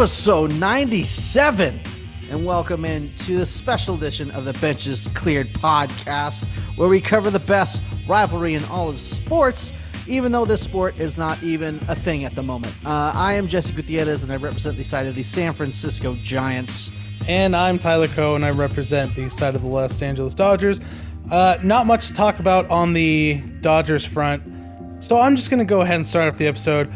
episode 97. And welcome in to the special edition of the Benches Cleared podcast, where we cover the best rivalry in all of sports, even though this sport is not even a thing at the moment. Uh, I am Jesse Gutierrez, and I represent the side of the San Francisco Giants. And I'm Tyler Coe, and I represent the side of the Los Angeles Dodgers. Uh, not much to talk about on the Dodgers front, so I'm just going to go ahead and start off the episode.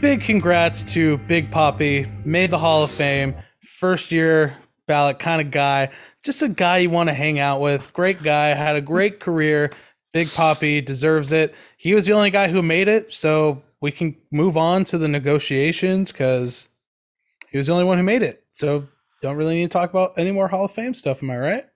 Big congrats to Big Poppy, made the Hall of Fame, first year ballot kind of guy, just a guy you want to hang out with. Great guy, had a great career. Big Poppy deserves it. He was the only guy who made it, so we can move on to the negotiations because he was the only one who made it. So don't really need to talk about any more Hall of Fame stuff. Am I right?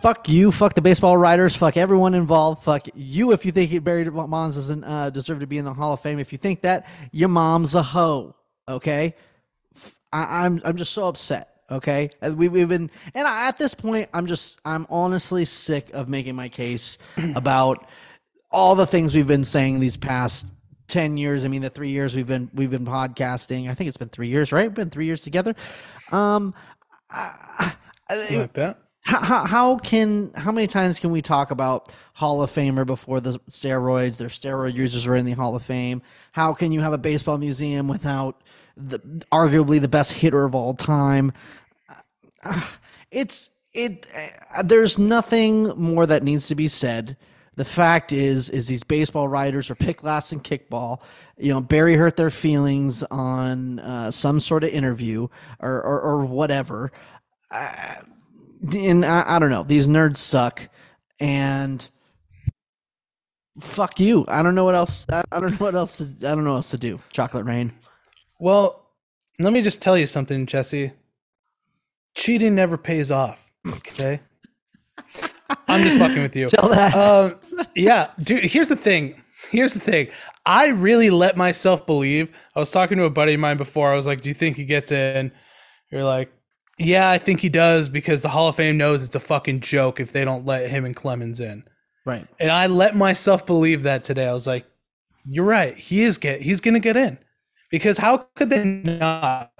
Fuck you. Fuck the baseball writers. Fuck everyone involved. Fuck you if you think Barry Bonds doesn't uh, deserve to be in the Hall of Fame. If you think that, your mom's a hoe. Okay, I, am I'm, I'm just so upset. Okay, we, we've been, and I, at this point, I'm just I'm honestly sick of making my case about all the things we've been saying these past 10 years i mean the three years we've been we've been podcasting i think it's been three years right been three years together um I, like that how, how can how many times can we talk about Hall of Famer before the steroids? Their steroid users are in the Hall of Fame. How can you have a baseball museum without the arguably the best hitter of all time? It's it. Uh, there's nothing more that needs to be said. The fact is, is these baseball writers are pick last and kickball. You know, Barry hurt their feelings on uh, some sort of interview or or, or whatever. Uh, and I, I don't know. These nerds suck, and fuck you. I don't know what else. I, I don't know what else. To, I don't know what else to do. Chocolate rain. Well, let me just tell you something, Jesse. Cheating never pays off. Okay. I'm just fucking with you. Tell that. Um, yeah, dude. Here's the thing. Here's the thing. I really let myself believe. I was talking to a buddy of mine before. I was like, "Do you think he gets in?" You're like, yeah, I think he does because the Hall of Fame knows it's a fucking joke if they don't let him and Clemens in. Right. And I let myself believe that today. I was like, you're right. He is get he's gonna get in. Because how could they not?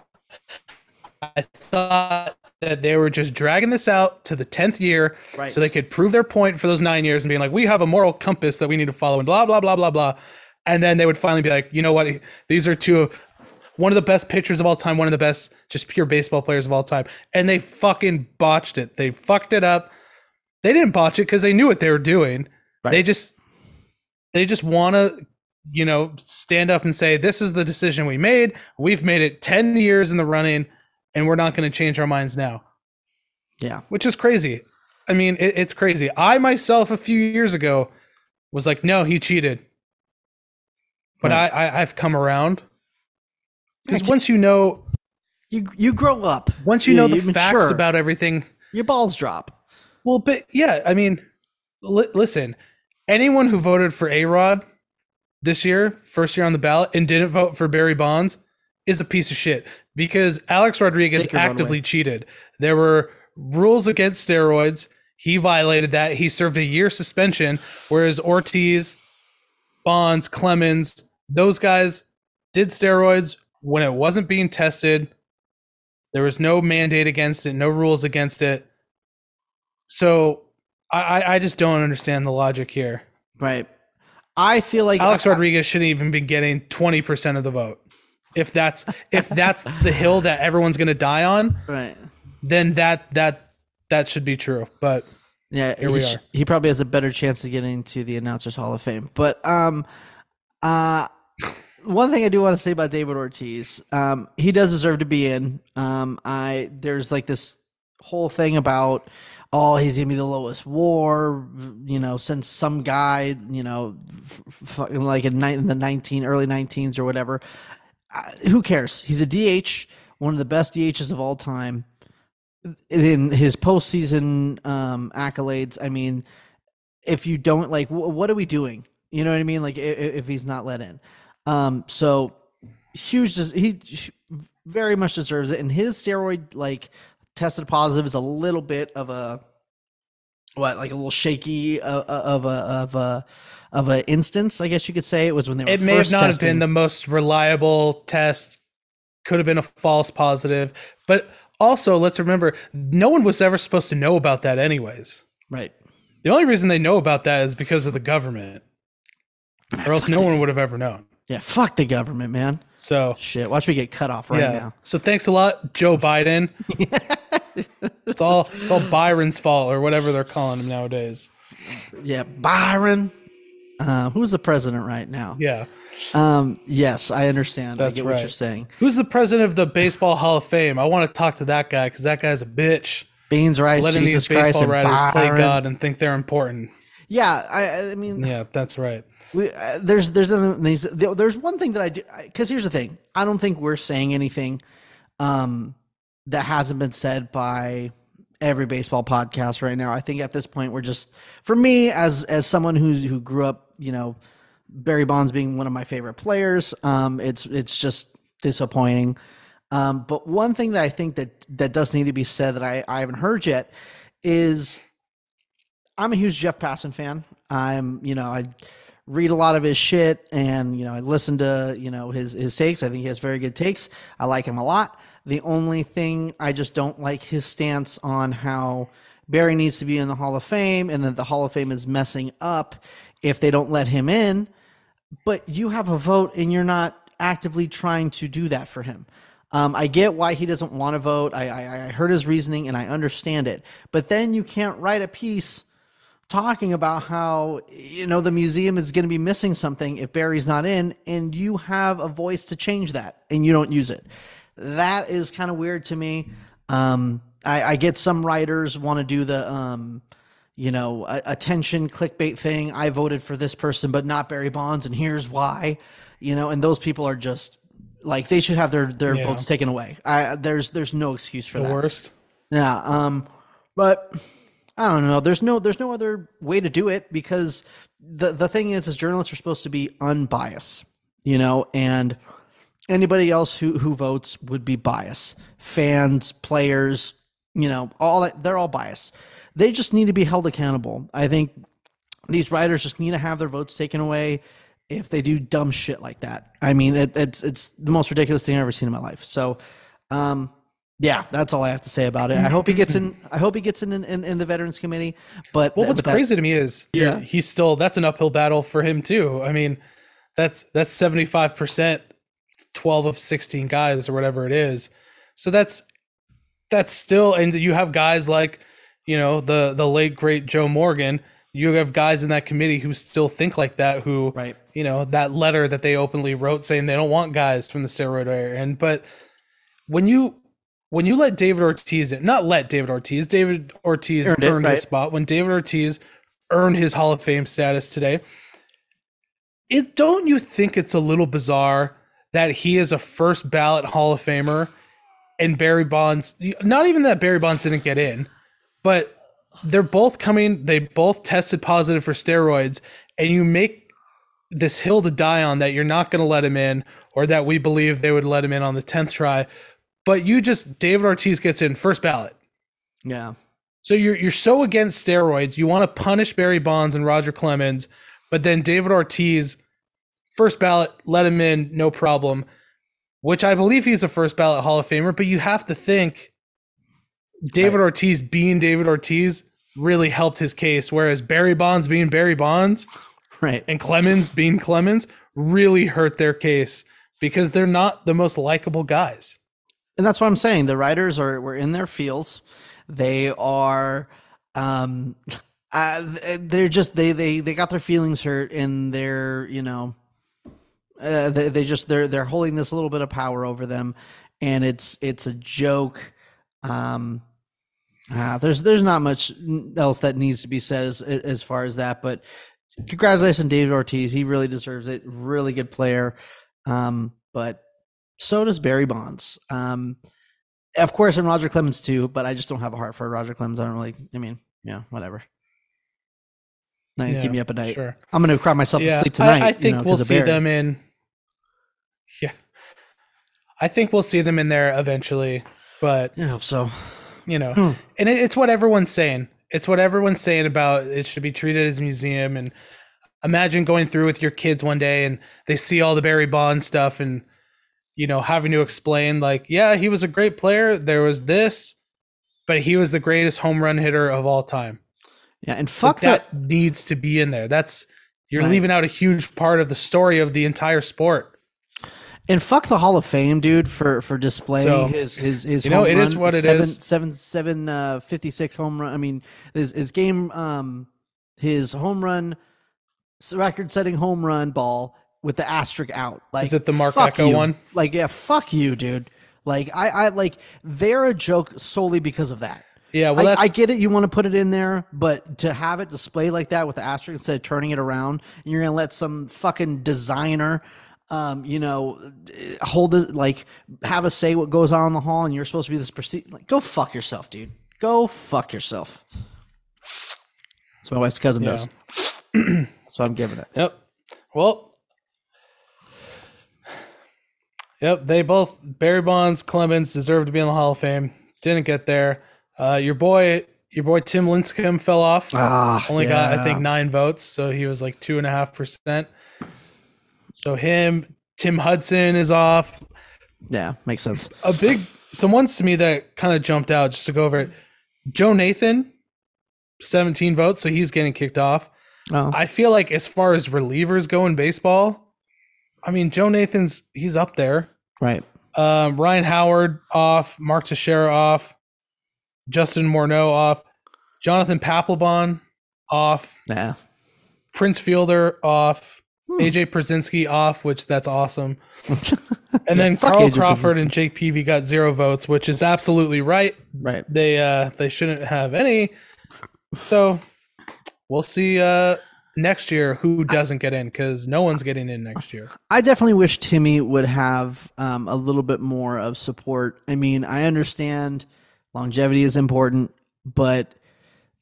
I thought that they were just dragging this out to the 10th year right. so they could prove their point for those nine years and being like, we have a moral compass that we need to follow and blah, blah, blah, blah, blah. And then they would finally be like, you know what? These are two one of the best pitchers of all time, one of the best just pure baseball players of all time, and they fucking botched it. They fucked it up. They didn't botch it because they knew what they were doing. Right. They just they just want to you know stand up and say this is the decision we made. We've made it 10 years in the running and we're not going to change our minds now. Yeah. Which is crazy. I mean, it, it's crazy. I myself a few years ago was like, no, he cheated. But right. I, I I've come around because once you know, you you grow up. Once you, you know the you facts mature. about everything, your balls drop. Well, but yeah, I mean, li- listen, anyone who voted for A Rod this year, first year on the ballot, and didn't vote for Barry Bonds is a piece of shit because Alex Rodriguez actively cheated. There were rules against steroids. He violated that. He served a year suspension, whereas Ortiz, Bonds, Clemens, those guys did steroids, when it wasn't being tested. There was no mandate against it, no rules against it. So I, I just don't understand the logic here. Right. I feel like Alex I, Rodriguez shouldn't even be getting 20% of the vote. If that's if that's the hill that everyone's gonna die on, right? Then that that that should be true. But yeah, here we are. He probably has a better chance of getting to the announcers Hall of Fame. But um uh one thing I do want to say about David Ortiz, um, he does deserve to be in. Um, I there's like this whole thing about oh he's gonna be the lowest WAR, you know, since some guy, you know, f- f- like in, ni- in, the nineteen early nineteens or whatever. Uh, who cares? He's a DH, one of the best DHs of all time. In his postseason um, accolades, I mean, if you don't like, w- what are we doing? You know what I mean? Like if, if he's not let in. Um, so huge. He very much deserves it, and his steroid like tested positive is a little bit of a what like a little shaky uh, uh, of a of a of a instance. I guess you could say it was when they were. It may have not testing. have been the most reliable test could have been a false positive. But also, let's remember, no one was ever supposed to know about that, anyways. Right. The only reason they know about that is because of the government, or else no one would have ever known. Yeah, fuck the government, man. So Shit, watch me get cut off right yeah. now. So thanks a lot, Joe Biden. it's all it's all Byron's fault or whatever they're calling him nowadays. Yeah, Byron. Uh, who's the president right now? Yeah. Um, yes, I understand. That's I get what you're saying. Who's the president of the Baseball Hall of Fame? I want to talk to that guy because that guy's a bitch. Beans, rice, Letting Jesus these Christ, baseball writers play God and think they're important. Yeah, I, I mean, Yeah, that's right. We, uh, there's there's these, there's one thing that I do because here's the thing. I don't think we're saying anything um, that hasn't been said by every baseball podcast right now. I think at this point we're just for me as as someone who who grew up, you know, Barry Bonds being one of my favorite players. Um, it's it's just disappointing. Um, but one thing that I think that that does need to be said that I, I haven't heard yet is I'm a huge Jeff Passan fan. I'm you know I read a lot of his shit and you know I listen to you know his his takes. I think he has very good takes. I like him a lot. The only thing I just don't like his stance on how Barry needs to be in the Hall of Fame and that the Hall of Fame is messing up if they don't let him in but you have a vote and you're not actively trying to do that for him. Um, I get why he doesn't want to vote. I, I, I heard his reasoning and I understand it. But then you can't write a piece talking about how you know the museum is going to be missing something if Barry's not in, and you have a voice to change that and you don't use it. That is kind of weird to me. Um, I, I get some writers want to do the um, you know, a- attention clickbait thing. I voted for this person, but not Barry Bonds, and here's why. You know, and those people are just like they should have their their Yeah. votes taken away. I there's there's no excuse for The that. worst. Yeah. Um, but I don't know. There's no there's no other way to do it because the the thing is, is journalists are supposed to be unbiased. You know, and anybody else who who votes would be biased. Fans, players, you know, all that they're all biased. They just need to be held accountable. I think these writers just need to have their votes taken away if they do dumb shit like that. I mean, it, it's it's the most ridiculous thing I've ever seen in my life. So, um, yeah, that's all I have to say about it. I hope he gets in. I hope he gets in in, in, in the veterans committee. But Well, what's that- crazy to me is Yeah. he's still that's an uphill battle for him too. I mean, that's that's seventy five percent, twelve of sixteen guys or whatever it is. So that's that's still, and you have guys like you know the the late great Joe Morgan. You have guys in that committee who still think like that. Who Right. you know that letter that they openly wrote saying they don't want guys from the steroid era. And but when you when you let David Ortiz in, not let David Ortiz, David Ortiz Earned earned, it, right. his spot. When David Ortiz earned his Hall of Fame status today, it don't you think it's a little bizarre that he is a first ballot Hall of Famer and Barry Bonds not even that Barry Bonds didn't get in, but they're both coming, they both tested positive for steroids, and you make this hill to die on that you're not going to let him in, or that we believe they would let him in on the 10th try. But you just, David Ortiz gets in first ballot. Yeah. So you're, you're so against steroids. You want to punish Barry Bonds and Roger Clemens, but then David Ortiz, first ballot, let him in, no problem, which I believe he's a first ballot Hall of Famer. But you have to think David Right. Ortiz being David Ortiz really helped his case, whereas Barry Bonds being Barry Bonds Right. and Clemens being Clemens really hurt their case because they're not the most likable guys. And that's what I'm saying. The writers are were in their fields. They are, um, uh, they're just they they they got their feelings hurt, and they're you know, uh, they they just they're they're holding this little bit of power over them, and it's it's a joke. Um, uh, there's there's not much else that needs to be said as as far as that, but congratulations, David Ortiz. He really deserves it. Really good player. Um, but so does Barry Bonds. Um, of course, and Roger Clemens too, but I just don't have a heart for Roger Clemens. I don't really. I mean, yeah, whatever. Not gonna Yeah, keep me up at night. Sure. I'm gonna cry myself to sleep tonight. I, I you think know, we'll see them in. Yeah, I think we'll see them in there eventually, but Yeah, I hope so. you know, Hmm. and it, it's what everyone's saying. It's what everyone's saying about it should be treated as a museum. And imagine going through with your kids one day and they see all the Barry Bond stuff, and you know, having to explain like, yeah, he was a great player. There was this, but he was the greatest home run hitter of all time. Yeah, and fuck that, that. needs to be in there. That's you're Right. leaving out a huge part of the story of the entire sport. And fuck the Hall of Fame, dude, for for displaying So, his his his. you know, it is run, what it seven, is. Seven seven uh, fifty six home run. I mean, his his game um his home run record setting home run ball with the asterisk out. Like, Is it the Marc Ecko you. one? Like, yeah, fuck you, dude. Like, I I like they're a joke solely because of that. Yeah, well, I, that's I get it. You want to put it in there, but to have it displayed like that with the asterisk instead of turning it around, and you're gonna let some fucking designer, um, you know, hold it like have a say what goes on in the hall, and you're supposed to be this proceed. Like, go fuck yourself, dude. Go fuck yourself. That's what my wife's cousin Yeah. does. so I'm giving it. Yep. Well. Yep, they both Barry Bonds, Clemens deserve to be in the Hall of Fame. Didn't get there. Uh, your boy, your boy Tim Lincecum fell off. Ah, Only got I think nine votes, so he was like two and a half percent. So him, Tim Hudson is off. Yeah, makes sense. A big someone to me that kind of jumped out just to go over it. Joe Nathan, seventeen votes, so he's getting kicked off. Oh, I feel like as far as relievers go in baseball, I mean Joe Nathan's he's up there. right. Um, Ryan Howard off, Mark Teixeira off, Justin Morneau off, Jonathan Papelbon off, Yeah. Prince Fielder off, Hmm. AJ Pierzynski off, which that's awesome. And then Carl AJ Crawford Pierzynski. and Jake Peavy got zero votes, which is absolutely right. Right. They uh they shouldn't have any. So we'll see uh next year who doesn't get in because no one's getting in next year. I definitely wish Timmy would have um, a little bit more of support. I mean, I understand longevity is important, but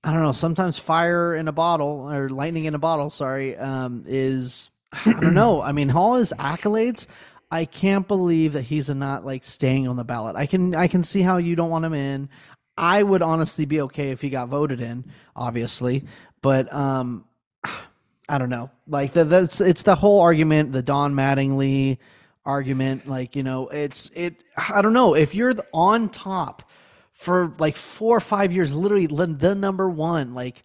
I don't know. Sometimes fire in a bottle or lightning in a bottle, sorry, um, is I don't know. I mean, all his accolades. I can't believe that he's not like staying on the ballot. I can I can see how you don't want him in. I would honestly be okay if he got voted in, obviously, but um, I don't know. Like the, that's it's the whole argument, the Don Mattingly argument. Like you know, it's it. I don't know if you're on top for like four or five years, literally the number one. Like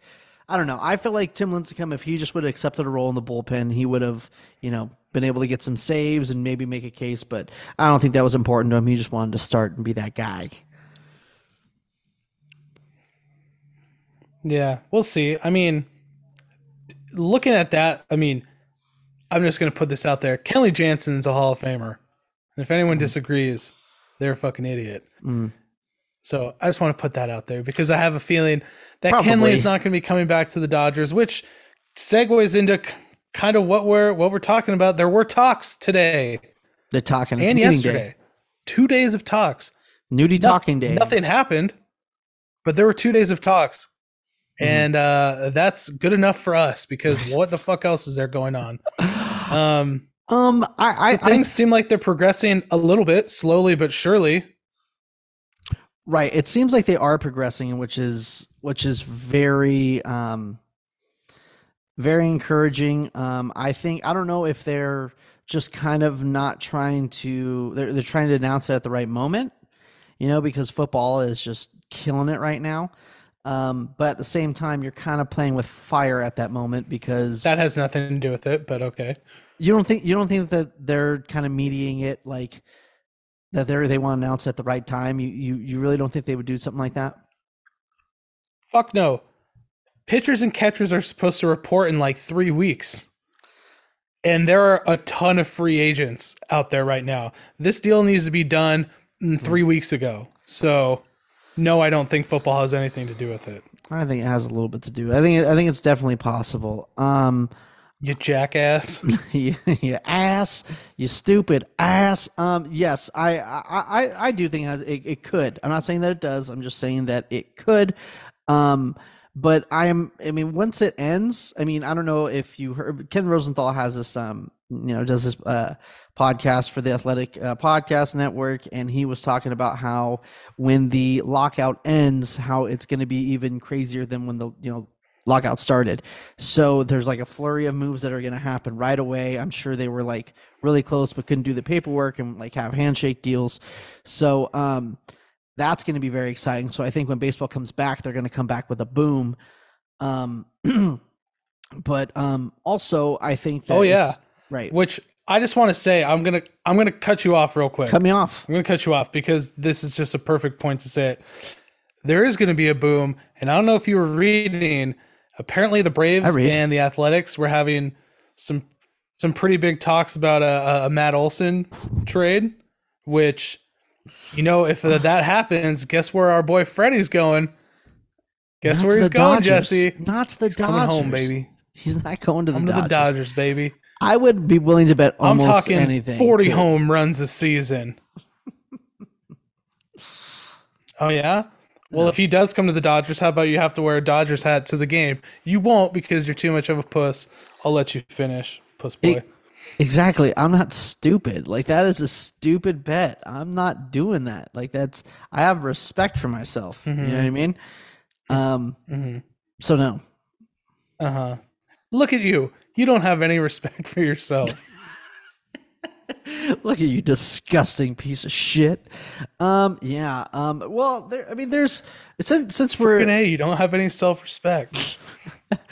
I don't know. I feel like Tim Lincecum, if he just would have accepted a role in the bullpen, he would have you know been able to get some saves and maybe make a case. But I don't think that was important to him. He just wanted to start and be that guy. Yeah, we'll see. I mean, looking at that, I mean, I'm just gonna put this out there. Kenley Jansen's a Hall of Famer. And if anyone disagrees, they're a fucking idiot. Mm. So I just want to put that out there because I have a feeling that Probably. Kenley is not going to be coming back to the Dodgers, which segues into kind of what we're what we're talking about. There were talks today They're talking. And yesterday, day. two days of talks. Nudie No- talking day. Nothing happened, but there were two days of talks, Mhm. and uh, that's good enough for us because what the fuck else is there going on? Um, Um, I, I, so things seem like they're progressing a little bit slowly but surely. Right. It seems like they are progressing, which is which is very um very encouraging. Um, I think I don't know if they're just kind of not trying to they're they're trying to announce it at the right moment, you know, because football is just killing it right now. Um, but at the same time, you're kind of playing with fire at that moment because That has nothing to do with it, but okay. You don't think you don't think that they're kind of mediating it like that they they want to announce at the right time. You you you really don't think they would do something like that? Fuck no. Pitchers and catchers are supposed to report in like three weeks. And there are a ton of free agents out there right now. This deal needs to be done three weeks ago. So, no, I don't think football has anything to do with it. I think it has a little bit to do. I think I think it's definitely possible. Um, You jackass. you, you ass, you stupid ass. Um, yes, I I I, I do think it, has, it it could. I'm not saying that it does. I'm just saying that it could. Um, but I am. I mean, once it ends, I mean, I don't know if you heard. Ken Rosenthal has this. Um, you know, does this uh podcast for the Athletic uh, Podcast Network, and he was talking about how when the lockout ends, how it's going to be even crazier than when the you know lockout started. So there's like a flurry of moves that are going to happen right away. I'm sure they were like really close but couldn't do the paperwork and like have handshake deals. So um that's going to be very exciting. So I think when baseball comes back, they're going to come back with a boom. Um but um also I think that Oh, yeah. right. Which I just want to say, I'm gonna I'm gonna cut you off real quick. Cut me off. I'm gonna cut you off because this is just a perfect point to say it. There is gonna be a boom, and I don't know if you were reading. Apparently, the Braves and the Athletics were having some some pretty big talks about a, a Matt Olson trade. Which, you know, if that happens, guess where our boy Freddie's going? Guess Not where he's going, Dodgers. Jesse? Not to the He's Dodgers. home, baby. He's not going to the Dodgers. the Dodgers, baby. I would be willing to bet I'm almost talking anything. 40 to- home runs a season. oh yeah. Well, if he does come to the Dodgers, how about you have to wear a Dodgers hat to the game? You won't because you're too much of a puss. I'll let you finish, puss boy. It- Exactly. I'm not stupid. Like that is a stupid bet. I'm not doing that. Like that's I have respect for myself. You know what I mean? Um hmm so no. Uh huh. Look at you. You don't have any respect for yourself. Look at you disgusting piece of shit. Um yeah. Um well there I mean there's since since we're Freaking A, you don't have any self respect.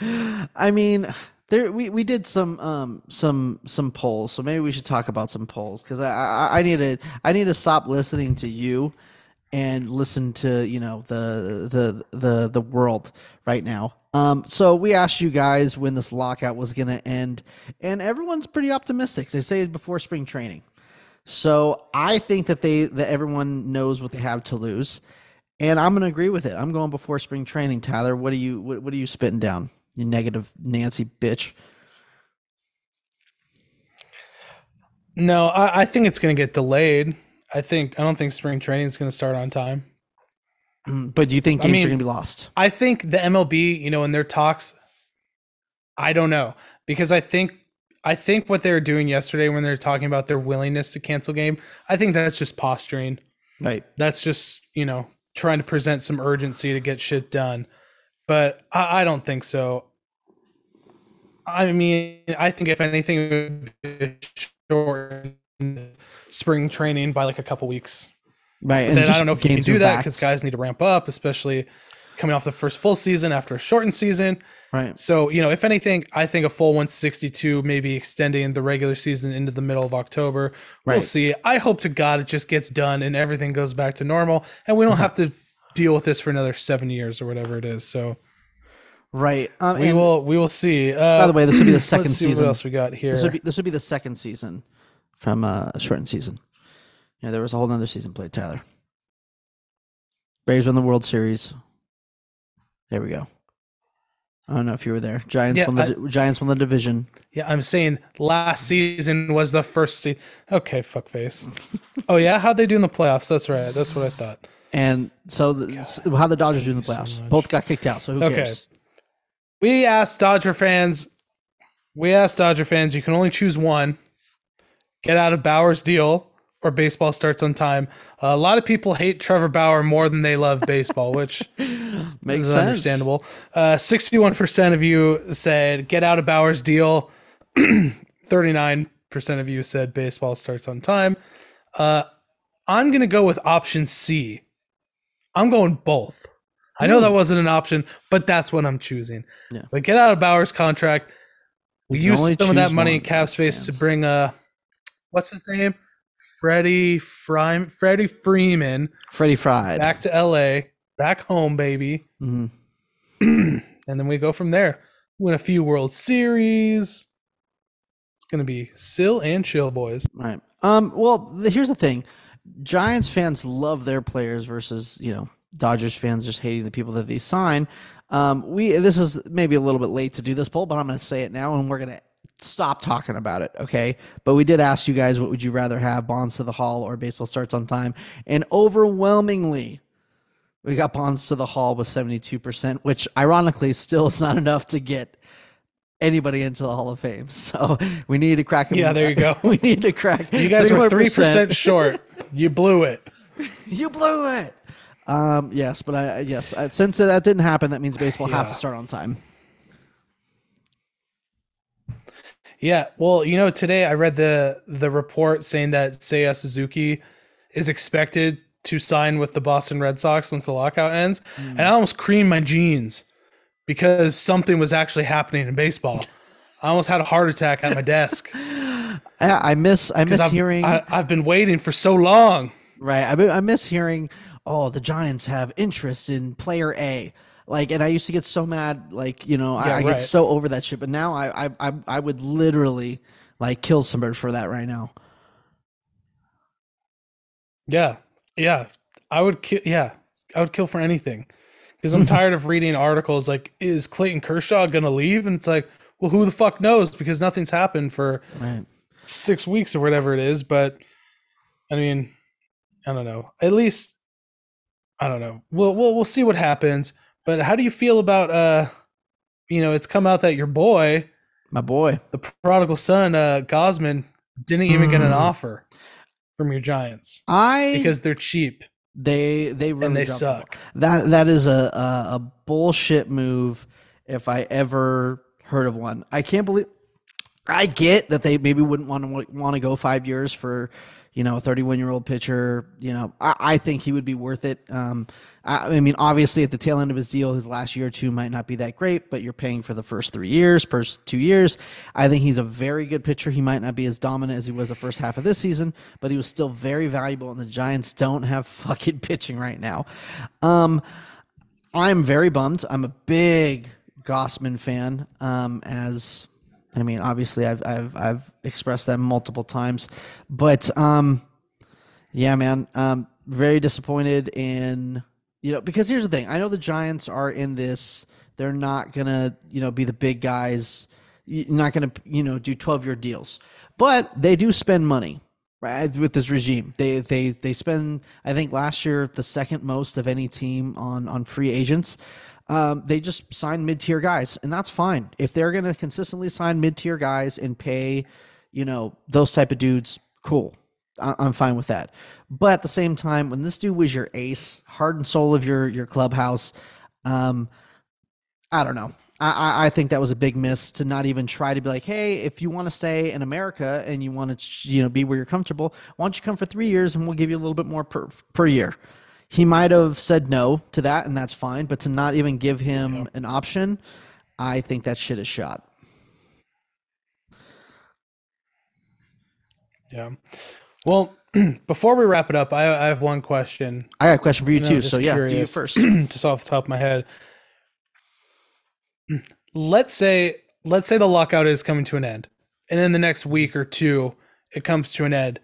I mean, there we, we did some um some some polls, so maybe we should talk about some polls because I, I I need to I need to stop listening to you and listen to you know the the the the world right now. Um, so we asked you guys when this lockout was going to end, and everyone's pretty optimistic. They say before spring training. So I think that they that everyone knows what they have to lose, and I'm going to agree with it. I'm going before spring training. Tyler, what are you what, what are you spitting down? You negative Nancy bitch. No, I, I think it's going to get delayed. I think I don't think spring training is going to start on time. Mm, But do you think I games mean- are going to be lost? I think the MLB, you know, in their talks, I don't know because I think I think what they were doing yesterday when they're talking about their willingness to cancel game, I think that's just posturing. Right. That's just you know trying to present some urgency to get shit done. But I, I don't think so. I mean, I think if anything, it would be shorten spring training by like a couple weeks. Right. But then I don't know if you can do that because guys need to ramp up, especially coming off the first full season after a shortened season. right. So, you know, if anything, I think a full 162, maybe extending the regular season into the middle of October. Right. We'll see. I hope to God it just gets done and everything goes back to normal and we don't Uh-huh. have to deal with this for another seven years or whatever it is. So Right. Um, we will we will see. Uh, By the way, this would be the second let's see season. what else we got here. This would be this would be the second season from uh, a shortened season. Yeah, there was a whole nother season played. Tyler. Braves won the World Series. There we go. I don't know if you were there. Giants Yeah, won the Giants won the division. yeah, I'm saying last season was the first season. Okay, fuck face. oh yeah, how'd they do in the playoffs? That's right. That's what I thought. And so, the, how the Dodgers do in the so playoffs? much. Both got kicked out. So who Okay. cares? we asked Dodger fans, we asked Dodger fans, you can only choose one. Get out of Bauer's deal or baseball starts on time. a lot of people hate Trevor Bauer more than they love baseball, which Makes sense. understandable. Uh, 61% of you said get out of Bauer's deal. 39% of you said baseball starts on time. Uh, I'm going to go with option C. I'm going both. I know that wasn't an option, but that's what I'm choosing. Yeah. But get out of Bauer's contract. We use some of that money one, in cap space to bring uh what's his name? Freddie Fry Freddie Freeman Freddie Fried. back to LA, back home, baby. Mhm. and then we go from there. Win a few World Series. It's gonna be sill and chill, boys. Right. Um. Well, the, here's the thing: Giants fans love their players versus you know Dodgers fans just hating the people that they sign. Um. We this is maybe a little bit late to do this poll, but I'm going to say it now, and we're going to stop talking about it. Okay. But we did ask you guys, what would you rather have: Bonds to the Hall or baseball starts on time? And overwhelmingly. We got Bonds to the Hall with 72%, which ironically still is not enough to get anybody into the Hall of Fame. So we need to crack. Yeah, there you go. we need to crack. You guys were three 3%. short. You blew it. You blew it. Um, yes, but I I- yes, since that didn't happen, that means baseball has to start on time. Yeah, well, you know, today I read the the report saying that Seiya Suzuki is expected to sign with the Boston Red Sox once the lockout ends, mm. and I almost creamed my jeans because something was actually happening in baseball. I almost had a heart attack at my desk. I miss I miss I've, hearing. I, have been waiting for so long. Right, I, I miss hearing. Oh, the Giants have interest in player A. Like, and I used to get so mad, like you know, yeah, I, I right. get so over that shit. But now I, I, I, would literally like kill somebody for that right now. Yeah, yeah, I would kill. Yeah, I would kill for anything because I'm tired of reading articles like, "Is Clayton Kershaw gonna leave?" And it's like, well, who the fuck knows? Because nothing's happened for right. six weeks or whatever it is. But I mean, I don't know. At least I don't know. We'll we'll we'll see what happens. But how do you feel about uh you know, it's come out that your boy, my boy, the prodigal son, uh Gausman, didn't even get an hmm. offer from your Giants. I because they're cheap. They they really and they suck. That that is a, a a bullshit move if I ever heard of one. I can't believe I get that they maybe wouldn't want to want to go 5 years for you know, a 31 year old pitcher. You know, I, I, think he would be worth it. Um, I, I, mean, obviously, at the tail end of his deal, his last year or two might not be that great, but you're paying for the first three years, first two years. I think he's a very good pitcher. He might not be as dominant as he was the first half of this season, but he was still very valuable. And the Giants don't have fucking pitching right now. Um, I'm very bummed. I'm a big Gausman fan, um, as I mean, obviously, I've I've I've expressed that multiple times, but um, yeah, man, um, very disappointed in you know because here's the thing. I know the Giants are in this. They're not gonna you know be the big guys. Not gonna you know do twelve year deals, but they do spend money right with this regime. They they they spend I think last year the second most of any team on on free agents um, they just sign mid-tier guys, and that's fine. If they're going to consistently sign mid-tier guys and pay, you know, those type of dudes, cool. I- I'm fine with that. But at the same time, when this dude was your ace, heart and soul of your your clubhouse, um, I don't know. I, I think that was a big miss to not even try to be like, hey, if you want to stay in America and you want to, you know, be where you're comfortable, why don't you come for three years and we'll give you a little bit more per per year. He might have said no to that, and that's fine. But to not even give him yeah. an option, I think that shit is shot. Yeah. Well, before we wrap it up, I, I, have one question. I got a question for you, you too. so yeah, do you first. just off the top of my head. Let's say let's say the lockout is coming to an end, and in the next week or two, it comes to an end.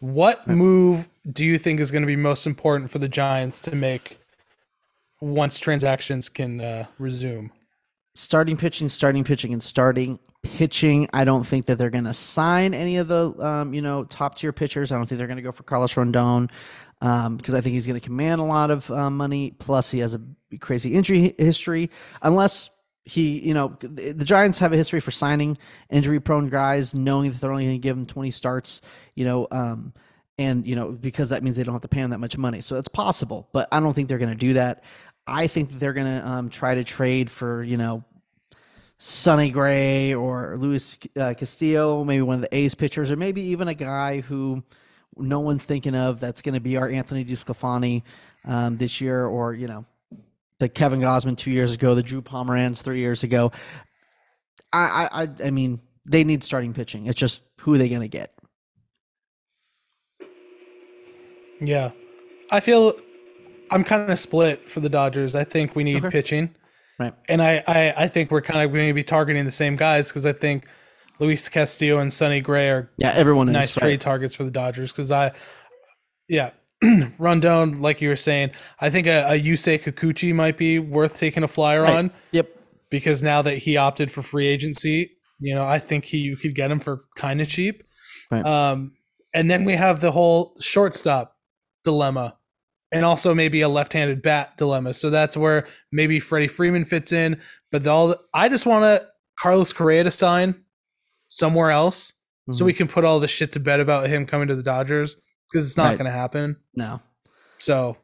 What move do you think is going to be most important for the Giants to make once transactions can uh, resume? Starting pitching, starting pitching, and starting pitching. I don't think that they're going to sign any of the um, you know top tier pitchers. I don't think they're going to go for Carlos Rondon because um, I think he's going to command a lot of uh, money. Plus, he has a crazy injury history. Unless he, you know, the Giants have a history for signing injury prone guys, knowing that they're only going to give them 20 starts, you know, um, and, you know, because that means they don't have to pay him that much money. So it's possible, but I don't think they're going to do that. I think that they're going to um, try to trade for, you know, Sonny Gray or Luis uh, Castillo, maybe one of the A's pitchers, or maybe even a guy who no one's thinking of that's going to be our Anthony DeSclafani um, this year, or, you know, the Kevin Gausman two years ago, the Drew Pomeranz three years ago. I, I, I mean, they need starting pitching. It's just who are they going to get? Yeah, I feel I'm kind of split for the Dodgers. I think we need okay. pitching, right? And I, I, I think we're kind of going to be targeting the same guys because I think Luis Castillo and Sonny Gray are yeah, everyone nice is, trade right. targets for the Dodgers because I, yeah, Rondon, like you were saying, I think a, a Yusei Kikuchi might be worth taking a flyer right. on. Yep. Because now that he opted for free agency, you know, I think he you could get him for kind of cheap. Right. Um, and then we have the whole shortstop dilemma, and also maybe a left-handed bat dilemma. So that's where maybe Freddie Freeman fits in. But the, all the, I just want to Carlos Correa to sign somewhere else, mm-hmm. so we can put all the shit to bed about him coming to the Dodgers because it's not right. going to happen. No. So,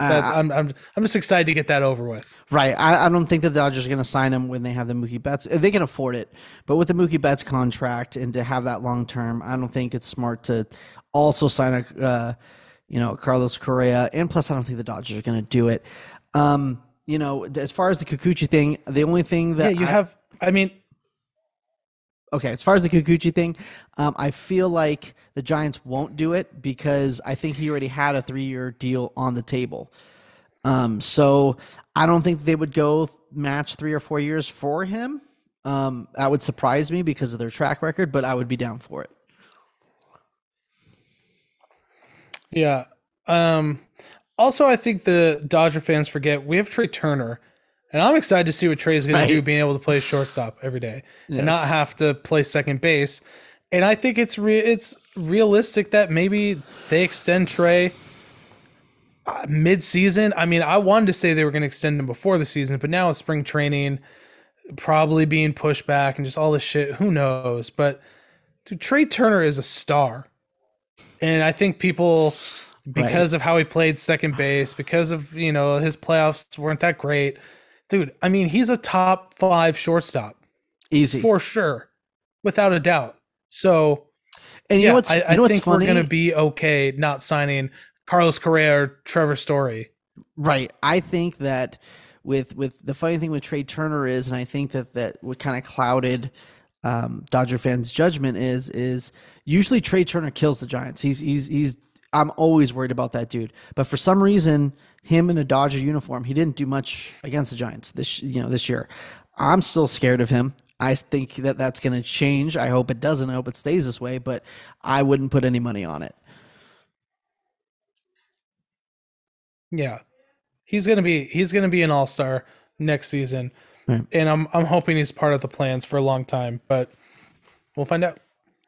That, Uh, I'm, I'm I'm just excited to get that over with. Right. I, I don't think that the Dodgers are going to sign him when they have the Mookie Betts. They can afford it, but with the Mookie Betts contract and to have that long term, I don't think it's smart to also sign a, uh, you know, Carlos Correa. And plus, I don't think the Dodgers are going to do it. Um, you know, as far as the Kikuchi thing, the only thing Yeah, that you I- have. I mean, okay, as far as the Kikuchi thing, um, I feel like the Giants won't do it because I think he already had a three year deal on the table. Um, so I don't think they would go match three or four years for him. Um, that would surprise me because of their track record, but I would be down for it. yeah. Um. Also, I think the Dodger fans forget we have Trea Turner, and I'm excited to see what Trea's going Right. to do, being able to play shortstop every day Yes. and not have to play second base. And I think it's re- it's realistic that maybe they extend Trea uh, mid-season. I mean, I wanted to say they were going to extend him before the season, but now with spring training probably being pushed back and just all this shit, who knows? But dude, Trea Turner is a star, and I think people because of how he played second base, because of you know his playoffs weren't that great, dude. I mean, he's a top five shortstop Easy. for sure, without a doubt. So and you yeah, know what's, I, you I know what's think funny? we're gonna be okay not signing Carlos Correa or Trevor Story. Right. I think that with with the funny thing with Trea Turner is, and I think that that what kind of clouded um, Dodger fans' judgment is is usually Trea Turner kills the Giants. He's he's he's. I'm always worried about that dude. But for some reason, him in a Dodger uniform, he didn't do much against the Giants this you know this year. I'm still scared of him. I think that that's going to change. I hope it doesn't. I hope it stays this way. But I wouldn't put any money on it. Yeah, he's gonna be he's gonna be an all star next season, Right. and I'm I'm hoping he's part of the plans for a long time. But we'll find out.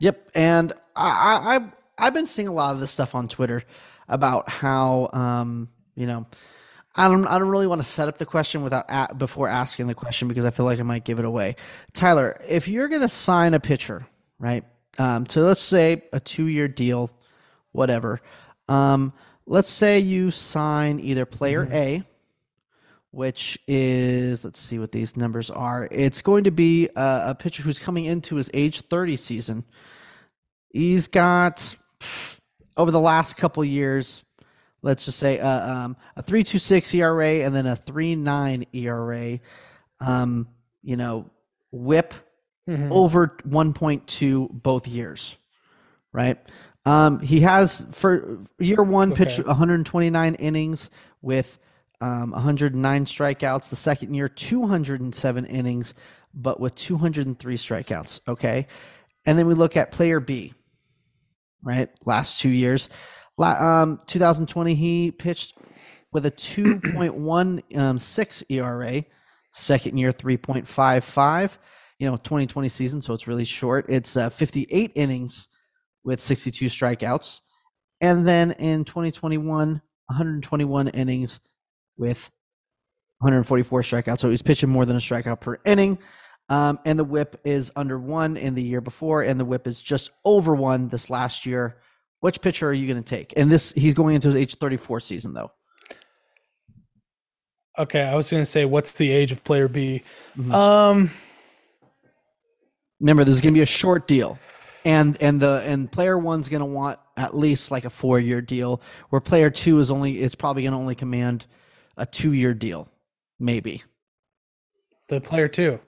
Yep, and I, I I've been seeing a lot of this stuff on Twitter about how um you know I don't I don't really want to set up the question without a, before asking the question because I feel like I might give it away. Tyler, if you're gonna sign a pitcher, right? Um, so let's say a two year deal, whatever. Um, let's say you sign either player A, which is let's see what these numbers are. It's going to be a, a pitcher who's coming into his age 30 season. He's got over the last couple years, let's just say uh, um, a 3.26 ERA and then a 3.9 ERA. Um, you know, WHIP Mhm. over 1.2 both years, right? Um, he has for year one pitched 129 innings with um, 109 strikeouts. The second year, 207 innings, but with 203 strikeouts. Okay, and then we look at player B, right? Last two years, um, 2020 he pitched with a 2.16 ERA. Second year, 3.55 you know 2020 season so it's really short it's uh, 58 innings with 62 strikeouts and then in 2021 121 innings with 144 strikeouts so he's pitching more than a strikeout per inning um, and the whip is under one in the year before and the whip is just over one this last year which pitcher are you going to take and this he's going into his age 34 season though Okay, I was gonna say, what's the age of player B? Mhm. Um, remember this is going to be a short deal and and the and player one's going to want at least like a four year deal where player two is only it's probably going to only command a two year deal maybe the player two.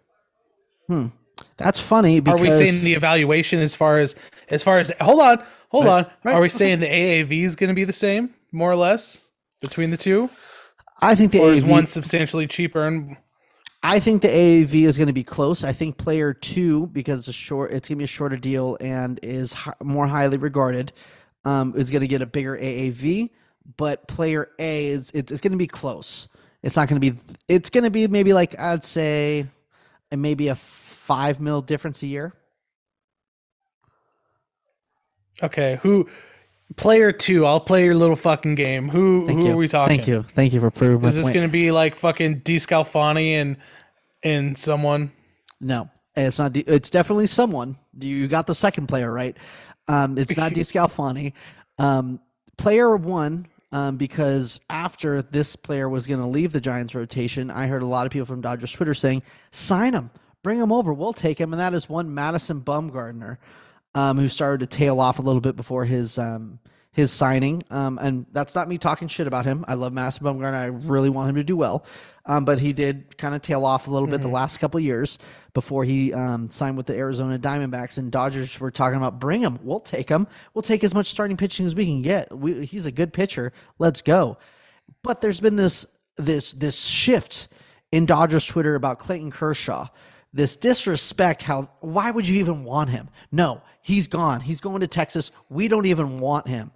That's funny Are we saying the evaluation as far as as far as hold on, hold Right, on? right, Are we okay. saying the AAV is going to be the same, more or less, between the two, i think the or is one substantially cheaper? And i think the AAV is going to be close i think player two because it's a short it's going to be a shorter deal and is hi- more highly regarded um, is going to get a bigger AAV but player A is it's, it's going to be close it's not going to be it's going to be maybe like i'd say uh, maybe a five mil difference a year okay, who player two? I'll play your little fucking game. Who Thank who you. are we talking? Thank you. Thank you for proving Is this going to be like fucking D Scalfani and and someone? No, it's not. It's definitely someone. You got the second player right. Um, it's not DeScalfani. Um, player one um, because after this player was going to leave the Giants rotation, I heard a lot of people from Dodgers Twitter saying, "Sign him, bring him over, we'll take him." And that is one Madison Bumgarner, um, who started to tail off a little bit before his um, his signing. Um, and that's not me talking shit about him. I love Madison Bumgarner. I really want him to do well. Um, but he did kind of tail off a little bit the last couple years before he um, signed with the Arizona Diamondbacks. And Dodgers were talking about bring him. We'll take him. We'll take as much starting pitching as we can get. We, he's a good pitcher. Let's go. But there's been this this this shift in Dodgers Twitter about Clayton Kershaw. This disrespect. How? Why would you even want him? No, he's gone. He's going to Texas. We don't even want him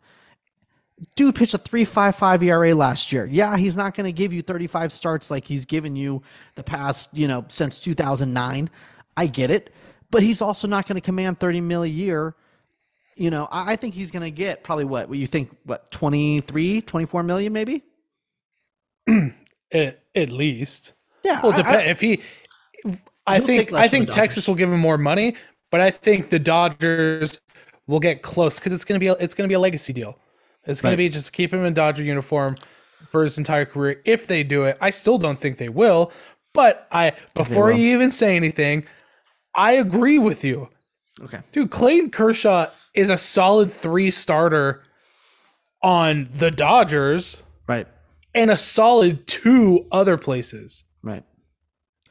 dude pitched a 3.55 ERA last year. Yeah, he's not going to give you 35 starts like he's given you the past, you know, since 2009. I get it, but he's also not going to command 30 mil a year. You know, I think he's going to get probably what, what you think, what, 23, 24 million maybe? at, at least. Yeah. Well, I- depend I- if he. I think I think Texas will give him more money, but I think the Dodgers will get close because it's gonna be a, it's gonna be a legacy deal. It's gonna be just keep him in Dodger uniform for his entire career. If they do it, I still don't think they will. But I before you even say anything, I agree with you, okay. dude. Clayton Kershaw is a solid three starter on the Dodgers Right. and a solid two other places. Right.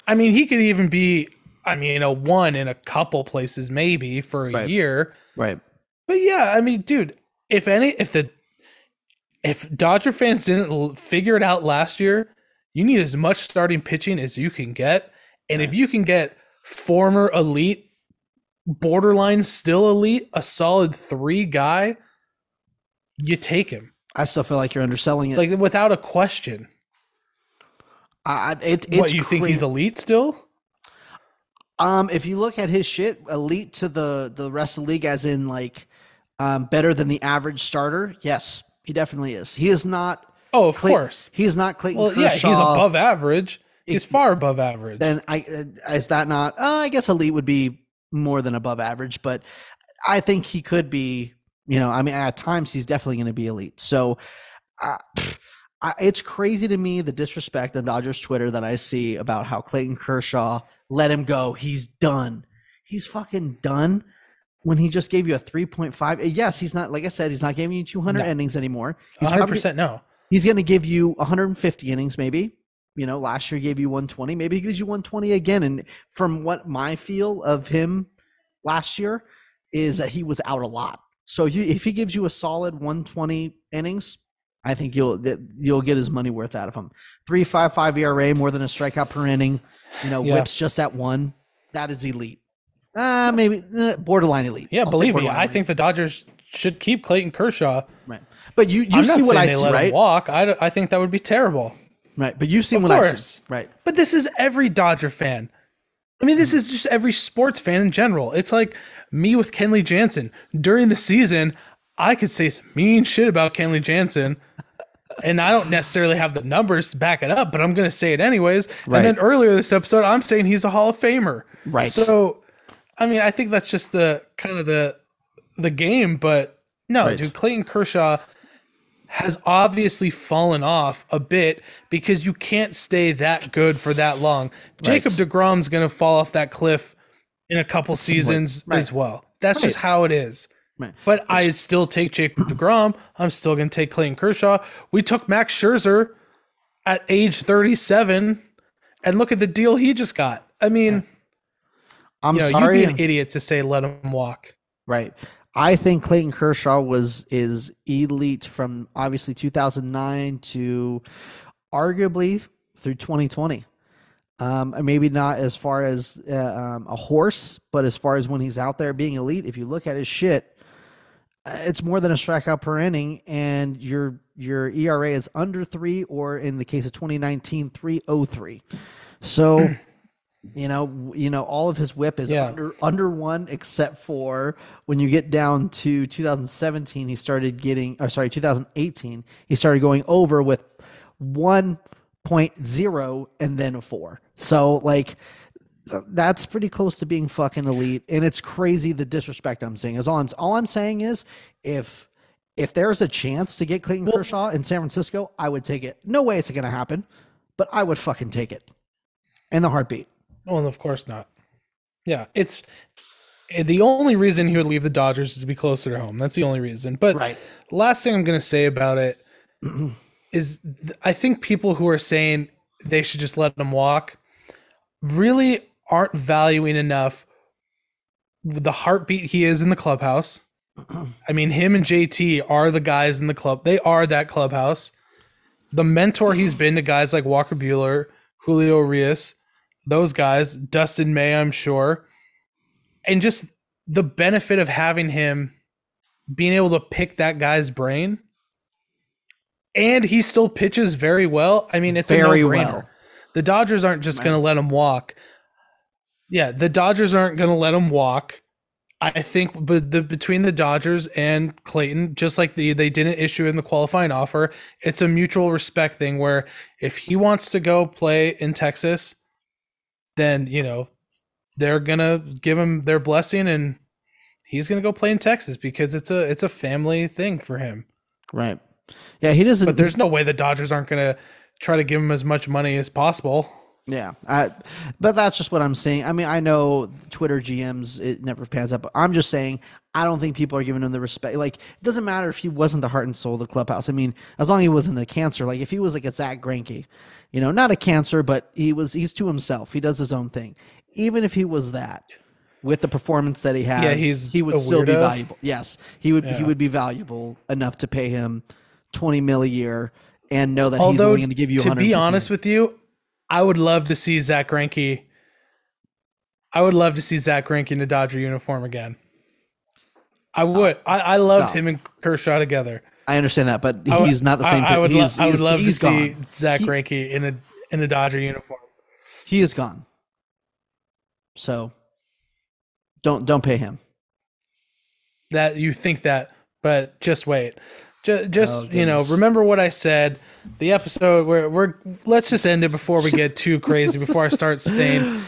I mean, he could even be, I mean, a one in a couple places maybe for a Right. year. Right. But yeah, I mean, dude, if any, if the, if Dodger fans didn't figure it out last year, you need as much starting pitching as you can get. And if you can get former elite, borderline still elite, a solid three guy, you take him I still feel like you're underselling it. like without a question. I, I- it, it's what you think he's elite still? Um, if you look at his shit, elite to the the rest of the league, as in like, um, better than the average starter. Yes, he definitely is. He is not. Oh, of Clay- course. he is not Clayton Well, yeah, he's above average. He's far above average. Then I uh, is that not? Uh, I guess elite would be more than above average, but I think he could be. You know, I mean, at times he's definitely going to be elite. So, uh, I, it's crazy to me the disrespect on Dodgers Twitter that I see about how Clayton Kershaw let him go. He's done. He's fucking done. When he just gave you a 3.5. Eh, yes, he's not, like I said, he's not giving you 200 No. innings anymore. He's 100% no. He's going to give you 150 innings, maybe. You know, last year he gave you 120. Maybe he gives you 120 again. And from what my feel of him last year is that he was out a lot. So you, if he gives you a solid 120 innings, I think you'll that you'll get his money worth out of him. 3.55 ERA, more than a strikeout per inning. You know, Yeah. whips just at one. That is elite. Uh, maybe uh, borderline elite. Yeah, I'll believe me, I elite. think the Dodgers should keep Clayton Kershaw. right. But you you see what I they see, let right? him walk. I, I think that would be terrible. Right. But you've seen Of what I course. see, right? But this is every Dodger fan. I mean, Mm-hmm. this is just every sports fan in general. It's like me with Kenley Jansen. During the season, I could say some mean shit about Kenley Jansen. And I don't necessarily have the numbers to back it up, but I'm going to say it anyways. Right. And then earlier this episode, I'm saying he's a Hall of Famer. Right. So, I mean, I think that's just the kind of the the game. But no, Right. dude, Clayton Kershaw has obviously fallen off a bit because you can't stay that good for that long. Jacob DeGrom's going to fall off that cliff in a couple seasons Right. as well. That's just how it is. Right. But I'd still take Jacob DeGrom. I'm still going to take Clayton Kershaw. We took Max Scherzer at age 37, and look at the deal he just got. I mean, I'm you know, sorry. you'd be an idiot to say let him walk. Right. I think Clayton Kershaw was is elite from obviously 2009 to arguably through 2020. Um, and maybe not as far as uh, um, a horse, but as far as when he's out there being elite. If you look at his shit, uh, it's more than a strikeout per inning, and your your ERA is under three, or in the case of 2019, 303. So. You know, you know, all of his whip is Yeah. under under one, except for when you get down to 2017, he started getting, or sorry, 2018, he started going over with 1.0 and then a four. So like, that's pretty close to being fucking elite, and it's crazy the disrespect I'm seeing. Is all I'm all I'm saying is if if there's a chance to get Clayton Kershaw in San Francisco, I would take it. No way it's going to happen, but I would fucking take it. And the heartbeat. Well, of course not. Yeah, it's eh, the only reason he would leave the Dodgers is to be closer to home. That's the only reason. But Right. last thing I'm going to say about it is I think people who are saying they should just let him walk really aren't valuing enough the heartbeat he is in the clubhouse. I mean, him and JT are the guys in the club. They are that clubhouse. The mentor he's been to guys like Walker Buehler, Julio Urías, those guys, Dustin May, I'm sure. And just the benefit of having him being able to pick that guy's brain. And he still pitches very well. I mean, it's Very a no-brainer. well. The Dodgers aren't just going to let him walk. Yeah, the Dodgers aren't going to let him walk. I think, but the between the Dodgers and Clayton, just like the they didn't issue in the qualifying offer, it's a mutual respect thing. Where if he wants to go play in Texas, then you know they're gonna give him their blessing, and he's gonna go play in Texas because it's a it's a family thing for him. Right. Yeah, he doesn't. But there's no way the Dodgers aren't gonna try to give him as much money as possible. Yeah, I, but that's just what I'm saying. I mean, I know Twitter GMs it never pans out, but I'm just saying I don't think people are giving him the respect. Like, it doesn't matter if he wasn't the heart and soul of the clubhouse. I mean, as long as he wasn't a cancer. Like, if he was like a Zack Greinke, you know, not a cancer, but he was he's to himself. He does his own thing. Even if he was that, with the performance that he has, Yeah, he's he would still be valuable. Yes, he would he would be valuable enough to pay him twenty mil a year and know that he's Although, only going to give you. To be honest with you, I would love to see Zack Greinke. I would love to see Zack Greinke in a Dodger uniform again. I would. I, I loved Stop. him and Kershaw together. I understand that, but I would- he's not the same. I, I would. lo- he's, I would love to he's see gone. Zack He- Greinke in a in a Dodger uniform. He is gone. So don't don't pay him. That you think that, but just wait. Just, just Oh, you know, remember what I said. The episode where we're let's just end it before we get too crazy. Before I start saying,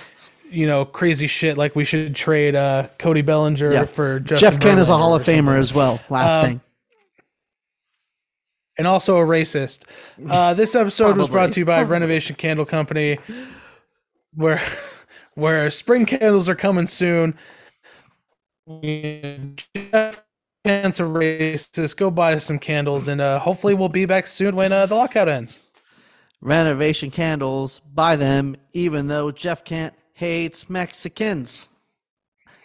you know, crazy shit like we should trade uh, Cody Bellinger Yeah. for Justin Jeff Kent is a Hall of Famer as well. Last Um, thing. and also a racist. Uh, this episode was brought to you by Renovation Candle Company, where where spring candles are coming soon. Jeff Kent's a racist. Go buy some candles, and uh, hopefully we'll be back soon when uh, the lockout ends. Renovation candles. Buy them, even though Jeff Kent hates Mexicans.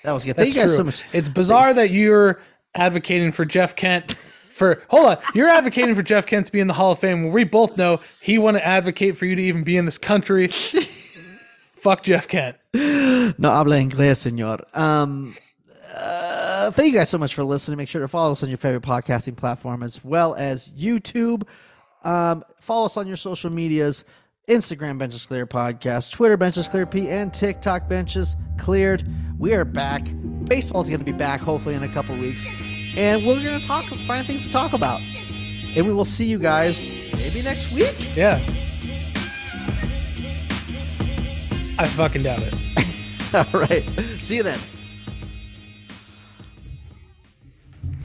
That was good. That's Thank you guys true. so much. It's bizarre that you're advocating for Jeff Kent. For hold on, you're advocating for Jeff Kent to be in the Hall of Fame. When we both know he want to advocate for you to even be in this country. Fuck Jeff Kent. No habla inglés, señor. Um, uh, thank you guys so much for listening. Make sure to follow us on your favorite podcasting platform as well as YouTube. Um, follow us on your social medias Instagram Benches Clear Podcast, Twitter Benches Clear P, and TikTok Benches Cleared. We are back. Baseball's going to be back hopefully in a couple weeks. And we're going to talk, find things to talk about. And we will see you guys maybe next week. Yeah. I fucking doubt it. All right. See you then.